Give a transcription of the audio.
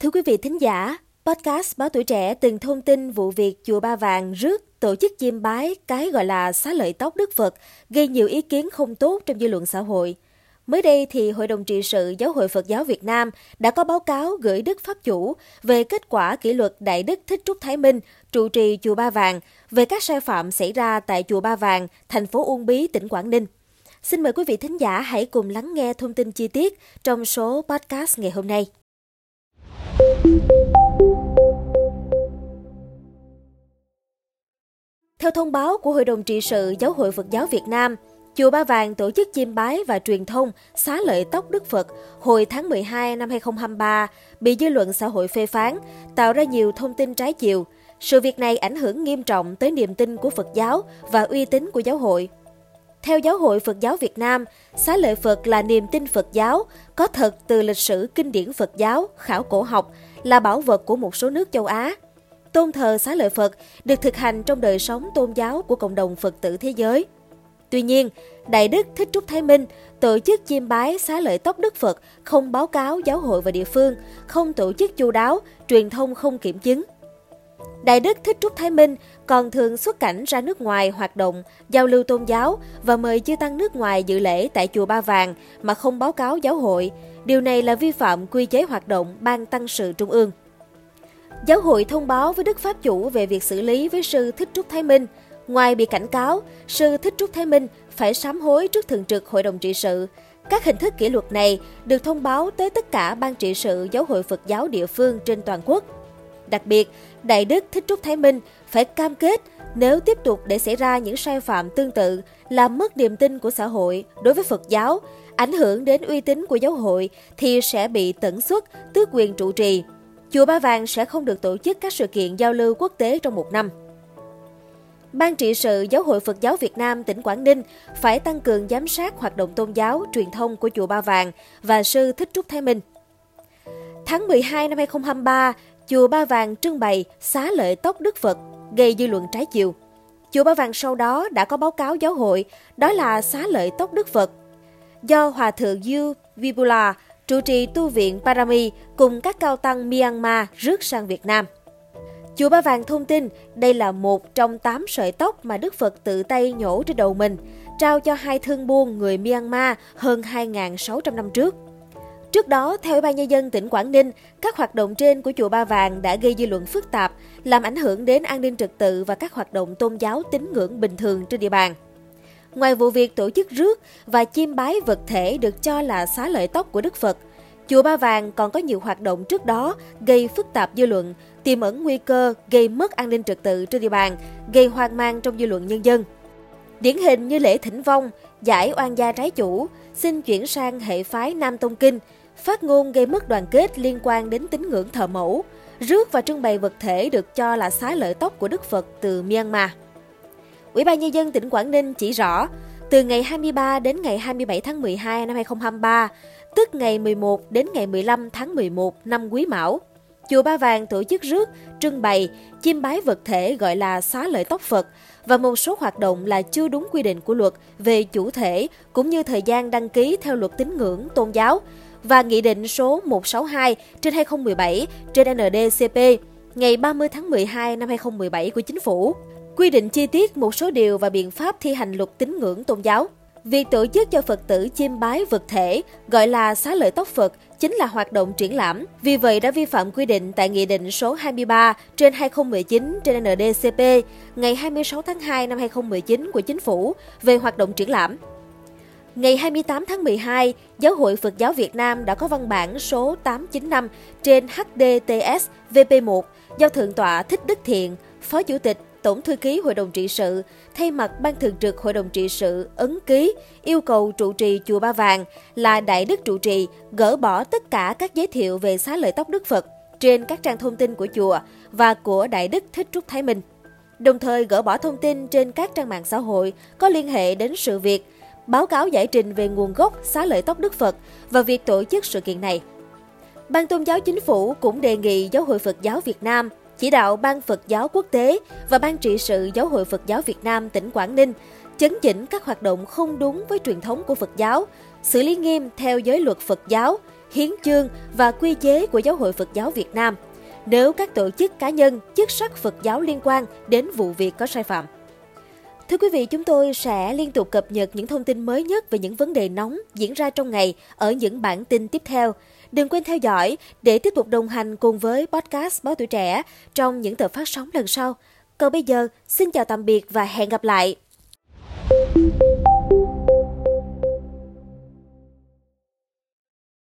Thưa quý vị thính giả, podcast Báo Tuổi Trẻ từng thông tin vụ việc chùa Ba Vàng rước tổ chức chiêm bái cái gọi là xá lợi tóc Đức Phật gây nhiều ý kiến không tốt trong dư luận xã hội. Mới đây thì Hội đồng trị sự Giáo hội Phật giáo Việt Nam đã có báo cáo gửi Đức Pháp Chủ về kết quả kỷ luật Đại Đức Thích Trúc Thái Minh, trụ trì chùa Ba Vàng về các sai phạm xảy ra tại chùa Ba Vàng, thành phố Uông Bí, tỉnh Quảng Ninh. Xin mời quý vị thính giả hãy cùng lắng nghe thông tin chi tiết trong số podcast ngày hôm nay. Theo thông báo của Hội đồng trị sự Giáo hội Phật giáo Việt Nam, Chùa Ba Vàng tổ chức chiêm bái và truyền thông xá lợi tóc Đức Phật hồi tháng 12 năm 2023 bị dư luận xã hội phê phán, tạo ra nhiều thông tin trái chiều. Sự việc này ảnh hưởng nghiêm trọng tới niềm tin của Phật giáo và uy tín của giáo hội. Theo Giáo hội Phật giáo Việt Nam, xá lợi Phật là niềm tin Phật giáo, có thật từ lịch sử kinh điển Phật giáo, khảo cổ học, là bảo vật của một số nước châu Á. Tôn thờ xá lợi Phật được thực hành trong đời sống tôn giáo của cộng đồng Phật tử thế giới. Tuy nhiên, Đại Đức Thích Trúc Thái Minh tổ chức chiêm bái xá lợi tóc Đức Phật không báo cáo giáo hội và địa phương, không tổ chức chu đáo, truyền thông không kiểm chứng. Đại Đức Thích Trúc Thái Minh còn thường xuất cảnh ra nước ngoài hoạt động, giao lưu tôn giáo và mời chư tăng nước ngoài dự lễ tại chùa Ba Vàng mà không báo cáo giáo hội. Điều này là vi phạm quy chế hoạt động Ban Tăng sự Trung ương. Giáo hội thông báo với Đức Pháp Chủ về việc xử lý với sư Thích Trúc Thái Minh. Ngoài bị cảnh cáo, sư Thích Trúc Thái Minh phải sám hối trước thường trực Hội đồng trị sự. Các hình thức kỷ luật này được thông báo tới tất cả ban trị sự giáo hội Phật giáo địa phương trên toàn quốc. Đặc biệt, Đại Đức Thích Trúc Thái Minh phải cam kết nếu tiếp tục để xảy ra những sai phạm tương tự, làm mất niềm tin của xã hội đối với Phật giáo, ảnh hưởng đến uy tín của giáo hội thì sẽ bị tẩn xuất, tước quyền trụ trì. Chùa Ba Vàng sẽ không được tổ chức các sự kiện giao lưu quốc tế trong một năm. Ban trị sự Giáo hội Phật giáo Việt Nam tỉnh Quảng Ninh phải tăng cường giám sát hoạt động tôn giáo, truyền thông của chùa Ba Vàng và sư Thích Trúc Thái Minh. Tháng 12 năm 2023, chùa Ba Vàng trưng bày xá lợi tóc Đức Phật, gây dư luận trái chiều. Chùa Ba Vàng sau đó đã có báo cáo giáo hội, đó là xá lợi tóc Đức Phật. Do Hòa Thượng Yu Vibula, trụ trì tu viện Parami cùng các cao tăng Myanmar rước sang Việt Nam. Chùa Ba Vàng thông tin đây là một trong 8 sợi tóc mà Đức Phật tự tay nhổ trên đầu mình, trao cho hai thương buôn người Myanmar hơn 2.600 năm trước. Trước đó, theo Ủy ban Nhân dân tỉnh Quảng Ninh, các hoạt động trên của Chùa Ba Vàng đã gây dư luận phức tạp, làm ảnh hưởng đến an ninh trật tự và các hoạt động tôn giáo tín ngưỡng bình thường trên địa bàn. Ngoài vụ việc tổ chức rước và chiêm bái vật thể được cho là xá lợi tóc của Đức Phật, Chùa Ba Vàng còn có nhiều hoạt động trước đó gây phức tạp dư luận, tiềm ẩn nguy cơ gây mất an ninh trật tự trên địa bàn, gây hoang mang trong dư luận nhân dân. Điển hình như lễ thỉnh vong, giải oan gia trái chủ, xin chuyển sang hệ phái Nam Tông Kinh, phát ngôn gây mất đoàn kết liên quan đến tín ngưỡng thờ mẫu, rước và trưng bày vật thể được cho là xá lợi tóc của Đức Phật từ Myanmar. Ủy ban Nhân dân tỉnh Quảng Ninh chỉ rõ, từ ngày 23 đến ngày 27 tháng 12 năm 2023, tức ngày 11 đến ngày 15 tháng 11 năm Quý Mão, Chùa Ba Vàng tổ chức rước, trưng bày, chiêm bái vật thể gọi là xá lợi tóc Phật và một số hoạt động là chưa đúng quy định của luật về chủ thể cũng như thời gian đăng ký theo luật tín ngưỡng tôn giáo và Nghị định số 162 trên 2017 trên NDCP ngày 30 tháng 12 năm 2017 của Chính phủ, quy định chi tiết một số điều và biện pháp thi hành luật tín ngưỡng tôn giáo. Việc tổ chức cho Phật tử chiêm bái vật thể gọi là xá lợi tóc Phật chính là hoạt động triển lãm, vì vậy đã vi phạm quy định tại Nghị định số 23 trên 2019 trên NDCP ngày 26 tháng 2 năm 2019 của Chính phủ về hoạt động triển lãm. Ngày 28 tháng 12, Giáo hội Phật giáo Việt Nam đã có văn bản số 895 trên HDTS VP1 do Thượng tọa Thích Đức Thiện, Phó Chủ tịch Tổng thư ký Hội đồng trị sự, thay mặt Ban thường trực Hội đồng trị sự ấn ký yêu cầu trụ trì chùa Ba Vàng là Đại đức trụ trì gỡ bỏ tất cả các giới thiệu về xá lợi tóc Đức Phật trên các trang thông tin của chùa và của Đại đức Thích Trúc Thái Minh. Đồng thời gỡ bỏ thông tin trên các trang mạng xã hội có liên hệ đến sự việc báo cáo giải trình về nguồn gốc xá lợi tóc Đức Phật và việc tổ chức sự kiện này. Ban tôn giáo chính phủ cũng đề nghị Giáo hội Phật giáo Việt Nam chỉ đạo Ban Phật giáo quốc tế và Ban trị sự Giáo hội Phật giáo Việt Nam tỉnh Quảng Ninh chấn chỉnh các hoạt động không đúng với truyền thống của Phật giáo, xử lý nghiêm theo giới luật Phật giáo, hiến chương và quy chế của Giáo hội Phật giáo Việt Nam nếu các tổ chức cá nhân, chức sắc Phật giáo liên quan đến vụ việc có sai phạm. Thưa quý vị, chúng tôi sẽ liên tục cập nhật những thông tin mới nhất về những vấn đề nóng diễn ra trong ngày ở những bản tin tiếp theo. Đừng quên theo dõi để tiếp tục đồng hành cùng với podcast Báo Tuổi Trẻ trong những tờ phát sóng lần sau. Còn bây giờ, xin chào tạm biệt và hẹn gặp lại!